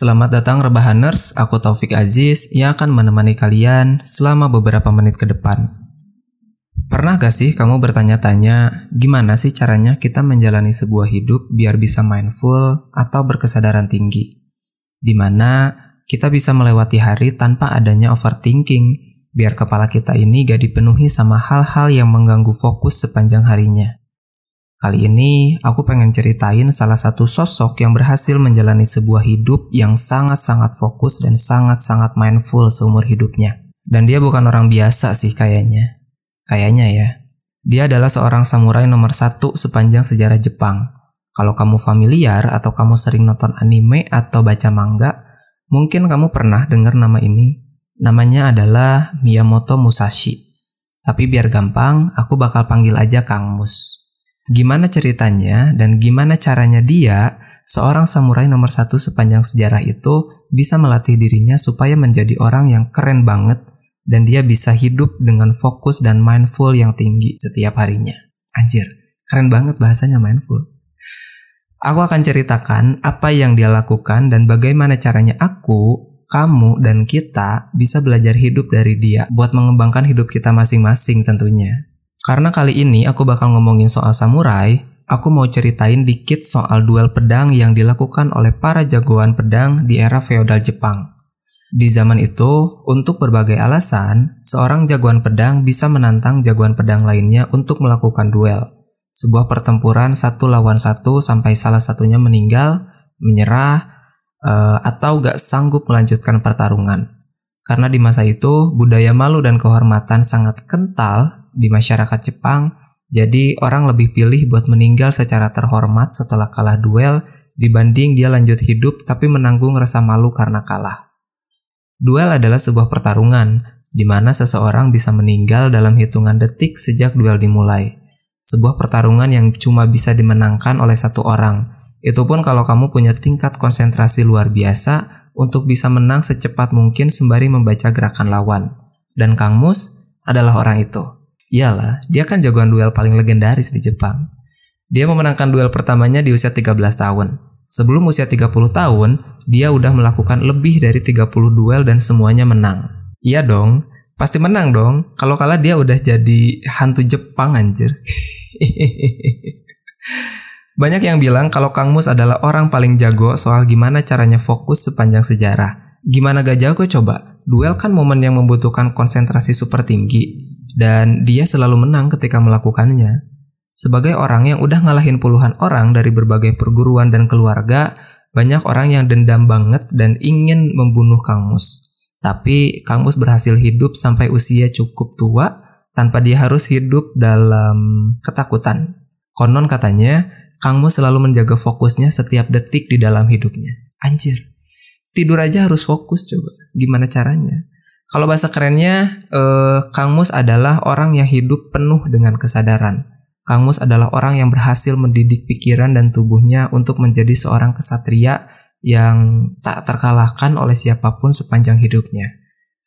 Selamat datang Rebahaners, aku Taufik Aziz yang akan menemani kalian selama beberapa menit ke depan. Pernah gak sih kamu bertanya-tanya gimana sih caranya kita menjalani sebuah hidup biar bisa mindful atau berkesadaran tinggi? Di mana kita bisa melewati hari tanpa adanya overthinking, biar kepala kita ini gak dipenuhi sama hal-hal yang mengganggu fokus sepanjang harinya. Kali ini aku pengen ceritain salah satu sosok yang berhasil menjalani sebuah hidup yang sangat-sangat fokus dan sangat-sangat mindful seumur hidupnya. Dan dia bukan orang biasa sih kayaknya. Kayaknya ya. Dia adalah seorang samurai nomor satu sepanjang sejarah Jepang. Kalau kamu familiar atau kamu sering nonton anime atau baca manga, mungkin kamu pernah dengar nama ini. Namanya adalah Miyamoto Musashi. Tapi biar gampang, aku bakal panggil aja Kang Mus gimana ceritanya dan gimana caranya dia, seorang samurai nomor satu sepanjang sejarah itu, bisa melatih dirinya supaya menjadi orang yang keren banget dan dia bisa hidup dengan fokus dan mindful yang tinggi setiap harinya. Anjir, keren banget bahasanya mindful. Aku akan ceritakan apa yang dia lakukan dan bagaimana caranya aku, kamu, dan kita bisa belajar hidup dari dia buat mengembangkan hidup kita masing-masing tentunya. Karena kali ini aku bakal ngomongin soal samurai, aku mau ceritain dikit soal duel pedang yang dilakukan oleh para jagoan pedang di era feodal Jepang. Di zaman itu, untuk berbagai alasan, seorang jagoan pedang bisa menantang jagoan pedang lainnya untuk melakukan duel. Sebuah pertempuran satu lawan satu sampai salah satunya meninggal, menyerah, uh, atau gak sanggup melanjutkan pertarungan. Karena di masa itu, budaya malu dan kehormatan sangat kental di masyarakat Jepang, jadi orang lebih pilih buat meninggal secara terhormat setelah kalah duel dibanding dia lanjut hidup tapi menanggung rasa malu karena kalah. Duel adalah sebuah pertarungan di mana seseorang bisa meninggal dalam hitungan detik sejak duel dimulai. Sebuah pertarungan yang cuma bisa dimenangkan oleh satu orang. Itu pun kalau kamu punya tingkat konsentrasi luar biasa untuk bisa menang secepat mungkin sembari membaca gerakan lawan. Dan Kang Mus adalah orang itu. Iyalah, dia kan jagoan duel paling legendaris di Jepang. Dia memenangkan duel pertamanya di usia 13 tahun. Sebelum usia 30 tahun, dia udah melakukan lebih dari 30 duel dan semuanya menang. Iya dong, pasti menang dong. Kalau kalah dia udah jadi hantu Jepang anjir. Banyak yang bilang kalau Kang Mus adalah orang paling jago soal gimana caranya fokus sepanjang sejarah. Gimana gak jago coba? Duel kan momen yang membutuhkan konsentrasi super tinggi dan dia selalu menang ketika melakukannya. Sebagai orang yang udah ngalahin puluhan orang dari berbagai perguruan dan keluarga, banyak orang yang dendam banget dan ingin membunuh Kang Mus. Tapi Kang Mus berhasil hidup sampai usia cukup tua tanpa dia harus hidup dalam ketakutan. Konon katanya, Kang Mus selalu menjaga fokusnya setiap detik di dalam hidupnya. Anjir, tidur aja harus fokus coba. Gimana caranya? Kalau bahasa kerennya, eh, Kang Mus adalah orang yang hidup penuh dengan kesadaran. Kang Mus adalah orang yang berhasil mendidik pikiran dan tubuhnya untuk menjadi seorang kesatria yang tak terkalahkan oleh siapa pun sepanjang hidupnya.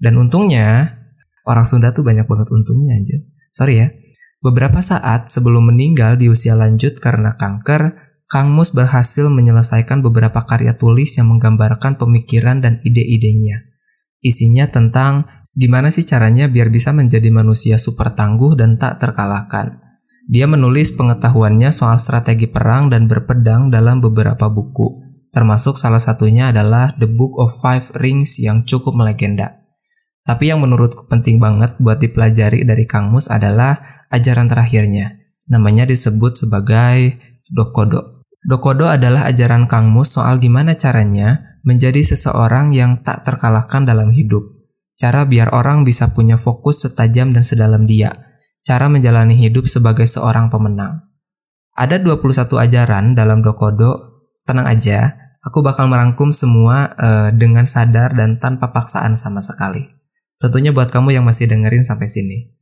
Dan untungnya, orang Sunda tuh banyak banget untungnya aja. Sorry ya. Beberapa saat sebelum meninggal di usia lanjut karena kanker, Kang Mus berhasil menyelesaikan beberapa karya tulis yang menggambarkan pemikiran dan ide-idenya. Isinya tentang gimana sih caranya biar bisa menjadi manusia super tangguh dan tak terkalahkan. Dia menulis pengetahuannya soal strategi perang dan berpedang dalam beberapa buku, termasuk salah satunya adalah The Book of Five Rings yang cukup melegenda. Tapi yang menurutku penting banget buat dipelajari dari Kang Mus adalah ajaran terakhirnya. Namanya disebut sebagai Dokodo. Dokodo adalah ajaran Kang Mus soal gimana caranya menjadi seseorang yang tak terkalahkan dalam hidup. Cara biar orang bisa punya fokus setajam dan sedalam dia. Cara menjalani hidup sebagai seorang pemenang. Ada 21 ajaran dalam Dokodo. Tenang aja, aku bakal merangkum semua uh, dengan sadar dan tanpa paksaan sama sekali. Tentunya buat kamu yang masih dengerin sampai sini.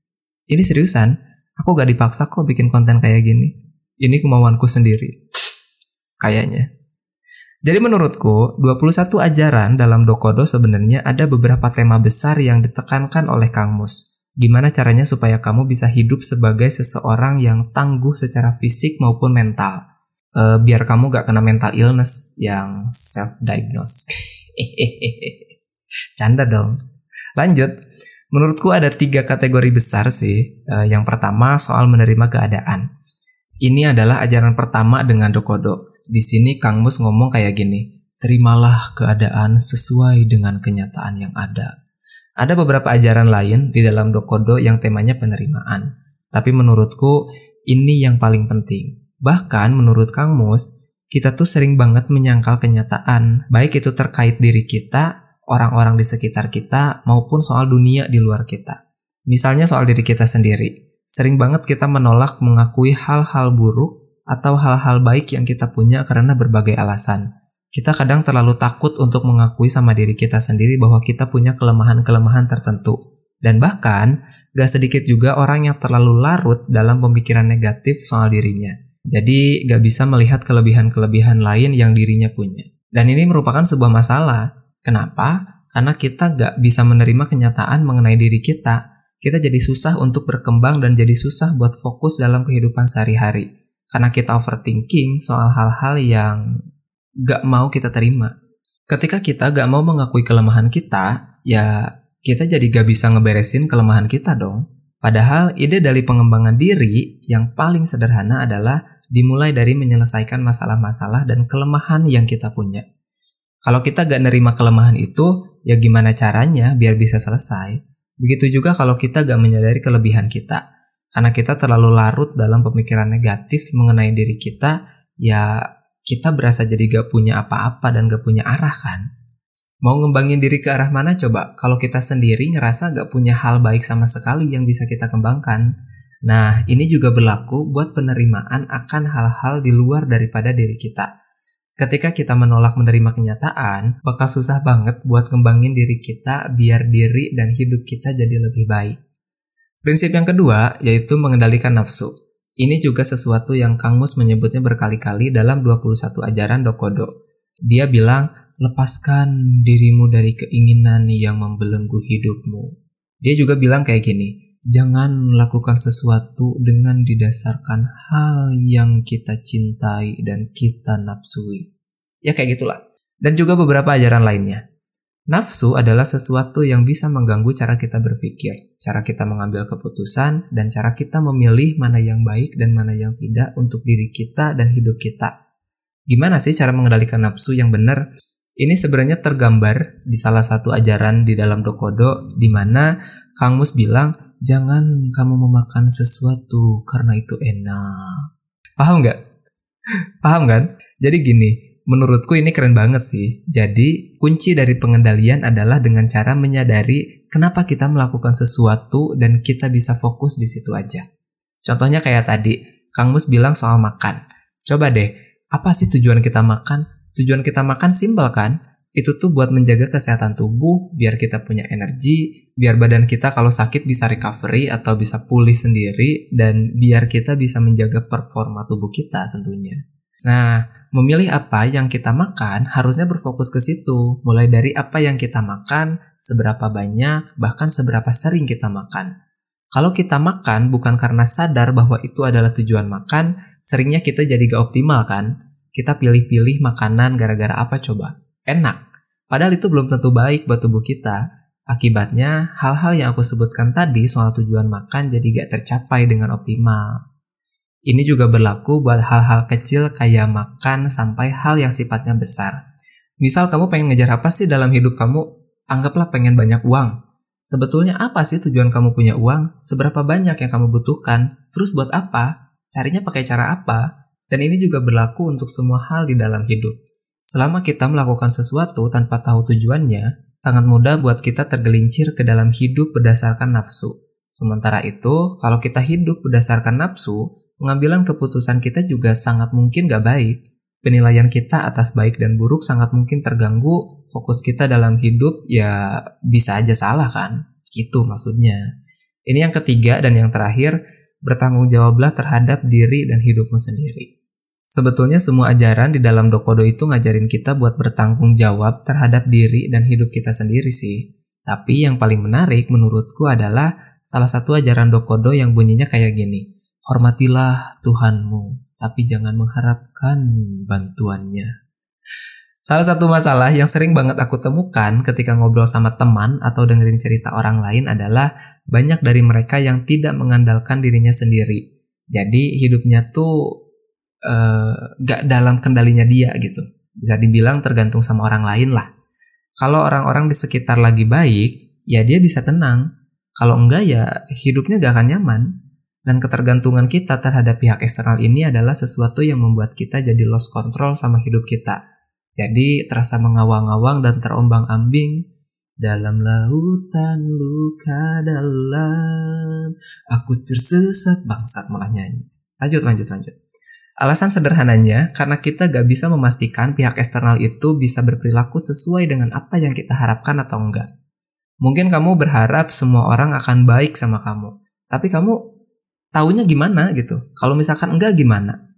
Ini seriusan, aku gak dipaksa kok bikin konten kayak gini. Ini kemauanku sendiri. Kayaknya. Jadi menurutku, 21 ajaran dalam Dokodo sebenarnya ada beberapa tema besar yang ditekankan oleh Kang Mus. Gimana caranya supaya kamu bisa hidup sebagai seseorang yang tangguh secara fisik maupun mental. E, biar kamu gak kena mental illness yang self-diagnose. Canda dong. Lanjut. Menurutku ada tiga kategori besar sih. Uh, yang pertama soal menerima keadaan. Ini adalah ajaran pertama dengan Dokodo. Di sini Kang Mus ngomong kayak gini. Terimalah keadaan sesuai dengan kenyataan yang ada. Ada beberapa ajaran lain di dalam Dokodo yang temanya penerimaan. Tapi menurutku ini yang paling penting. Bahkan menurut Kang Mus, kita tuh sering banget menyangkal kenyataan, baik itu terkait diri kita orang-orang di sekitar kita maupun soal dunia di luar kita. Misalnya soal diri kita sendiri. Sering banget kita menolak mengakui hal-hal buruk atau hal-hal baik yang kita punya karena berbagai alasan. Kita kadang terlalu takut untuk mengakui sama diri kita sendiri bahwa kita punya kelemahan-kelemahan tertentu. Dan bahkan, gak sedikit juga orang yang terlalu larut dalam pemikiran negatif soal dirinya. Jadi, gak bisa melihat kelebihan-kelebihan lain yang dirinya punya. Dan ini merupakan sebuah masalah, Kenapa? Karena kita gak bisa menerima kenyataan mengenai diri kita. Kita jadi susah untuk berkembang dan jadi susah buat fokus dalam kehidupan sehari-hari. Karena kita overthinking soal hal-hal yang gak mau kita terima. Ketika kita gak mau mengakui kelemahan kita, ya kita jadi gak bisa ngeberesin kelemahan kita dong. Padahal ide dari pengembangan diri yang paling sederhana adalah dimulai dari menyelesaikan masalah-masalah dan kelemahan yang kita punya. Kalau kita gak nerima kelemahan itu, ya gimana caranya biar bisa selesai? Begitu juga kalau kita gak menyadari kelebihan kita. Karena kita terlalu larut dalam pemikiran negatif mengenai diri kita, ya kita berasa jadi gak punya apa-apa dan gak punya arah kan? Mau ngembangin diri ke arah mana coba? Kalau kita sendiri ngerasa gak punya hal baik sama sekali yang bisa kita kembangkan. Nah, ini juga berlaku buat penerimaan akan hal-hal di luar daripada diri kita. Ketika kita menolak menerima kenyataan, bakal susah banget buat ngembangin diri kita biar diri dan hidup kita jadi lebih baik. Prinsip yang kedua yaitu mengendalikan nafsu. Ini juga sesuatu yang Kang Mus menyebutnya berkali-kali dalam 21 ajaran Dokodo. Dia bilang, lepaskan dirimu dari keinginan yang membelenggu hidupmu. Dia juga bilang kayak gini, Jangan melakukan sesuatu dengan didasarkan hal yang kita cintai dan kita nafsui. Ya kayak gitulah. Dan juga beberapa ajaran lainnya. Nafsu adalah sesuatu yang bisa mengganggu cara kita berpikir, cara kita mengambil keputusan, dan cara kita memilih mana yang baik dan mana yang tidak untuk diri kita dan hidup kita. Gimana sih cara mengendalikan nafsu yang benar? Ini sebenarnya tergambar di salah satu ajaran di dalam Dokodo, di mana Kang Mus bilang jangan kamu memakan sesuatu karena itu enak. Paham nggak? Paham kan? Jadi gini, menurutku ini keren banget sih. Jadi, kunci dari pengendalian adalah dengan cara menyadari kenapa kita melakukan sesuatu dan kita bisa fokus di situ aja. Contohnya kayak tadi, Kang Mus bilang soal makan. Coba deh, apa sih tujuan kita makan? Tujuan kita makan simpel kan? itu tuh buat menjaga kesehatan tubuh, biar kita punya energi, biar badan kita kalau sakit bisa recovery atau bisa pulih sendiri, dan biar kita bisa menjaga performa tubuh kita tentunya. Nah, memilih apa yang kita makan harusnya berfokus ke situ, mulai dari apa yang kita makan, seberapa banyak, bahkan seberapa sering kita makan. Kalau kita makan bukan karena sadar bahwa itu adalah tujuan makan, seringnya kita jadi gak optimal kan? Kita pilih-pilih makanan gara-gara apa coba? Enak, Padahal itu belum tentu baik buat tubuh kita. Akibatnya, hal-hal yang aku sebutkan tadi soal tujuan makan jadi gak tercapai dengan optimal. Ini juga berlaku buat hal-hal kecil kayak makan sampai hal yang sifatnya besar. Misal kamu pengen ngejar apa sih dalam hidup kamu? Anggaplah pengen banyak uang. Sebetulnya apa sih tujuan kamu punya uang? Seberapa banyak yang kamu butuhkan? Terus buat apa? Carinya pakai cara apa? Dan ini juga berlaku untuk semua hal di dalam hidup. Selama kita melakukan sesuatu tanpa tahu tujuannya, sangat mudah buat kita tergelincir ke dalam hidup berdasarkan nafsu. Sementara itu, kalau kita hidup berdasarkan nafsu, pengambilan keputusan kita juga sangat mungkin gak baik. Penilaian kita atas baik dan buruk sangat mungkin terganggu, fokus kita dalam hidup ya bisa aja salah kan? Gitu maksudnya. Ini yang ketiga dan yang terakhir, bertanggung jawablah terhadap diri dan hidupmu sendiri. Sebetulnya semua ajaran di dalam Dokodo itu ngajarin kita buat bertanggung jawab terhadap diri dan hidup kita sendiri sih. Tapi yang paling menarik menurutku adalah salah satu ajaran Dokodo yang bunyinya kayak gini. Hormatilah Tuhanmu, tapi jangan mengharapkan bantuannya. Salah satu masalah yang sering banget aku temukan ketika ngobrol sama teman atau dengerin cerita orang lain adalah banyak dari mereka yang tidak mengandalkan dirinya sendiri. Jadi hidupnya tuh uh, gak dalam kendalinya dia gitu. Bisa dibilang tergantung sama orang lain lah. Kalau orang-orang di sekitar lagi baik, ya dia bisa tenang. Kalau enggak ya hidupnya gak akan nyaman. Dan ketergantungan kita terhadap pihak eksternal ini adalah sesuatu yang membuat kita jadi lost control sama hidup kita jadi terasa mengawang-awang dan terombang-ambing dalam lautan luka dalam. Aku tersesat bangsat malah nyanyi. Lanjut, lanjut, lanjut. Alasan sederhananya, karena kita gak bisa memastikan pihak eksternal itu bisa berperilaku sesuai dengan apa yang kita harapkan atau enggak. Mungkin kamu berharap semua orang akan baik sama kamu, tapi kamu taunya gimana gitu. Kalau misalkan enggak gimana?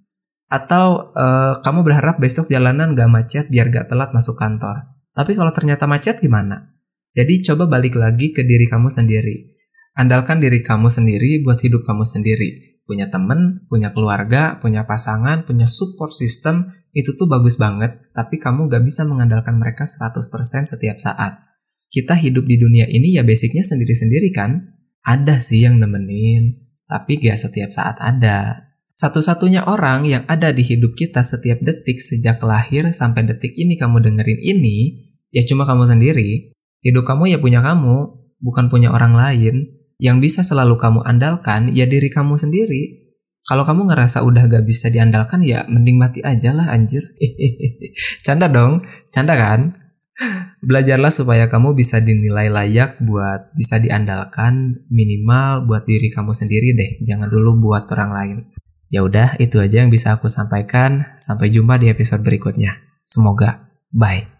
Atau uh, kamu berharap besok jalanan gak macet biar gak telat masuk kantor. Tapi kalau ternyata macet gimana? Jadi coba balik lagi ke diri kamu sendiri. Andalkan diri kamu sendiri buat hidup kamu sendiri. Punya temen, punya keluarga, punya pasangan, punya support system, itu tuh bagus banget, tapi kamu gak bisa mengandalkan mereka 100% setiap saat. Kita hidup di dunia ini ya basicnya sendiri-sendiri kan? Ada sih yang nemenin, tapi gak setiap saat ada. Satu-satunya orang yang ada di hidup kita setiap detik sejak lahir sampai detik ini kamu dengerin ini, ya cuma kamu sendiri. Hidup kamu ya punya kamu, bukan punya orang lain. Yang bisa selalu kamu andalkan ya diri kamu sendiri. Kalau kamu ngerasa udah gak bisa diandalkan ya mending mati aja lah anjir. canda dong, canda kan? Belajarlah supaya kamu bisa dinilai layak buat bisa diandalkan minimal buat diri kamu sendiri deh. Jangan dulu buat orang lain. Ya udah, itu aja yang bisa aku sampaikan. Sampai jumpa di episode berikutnya. Semoga bye.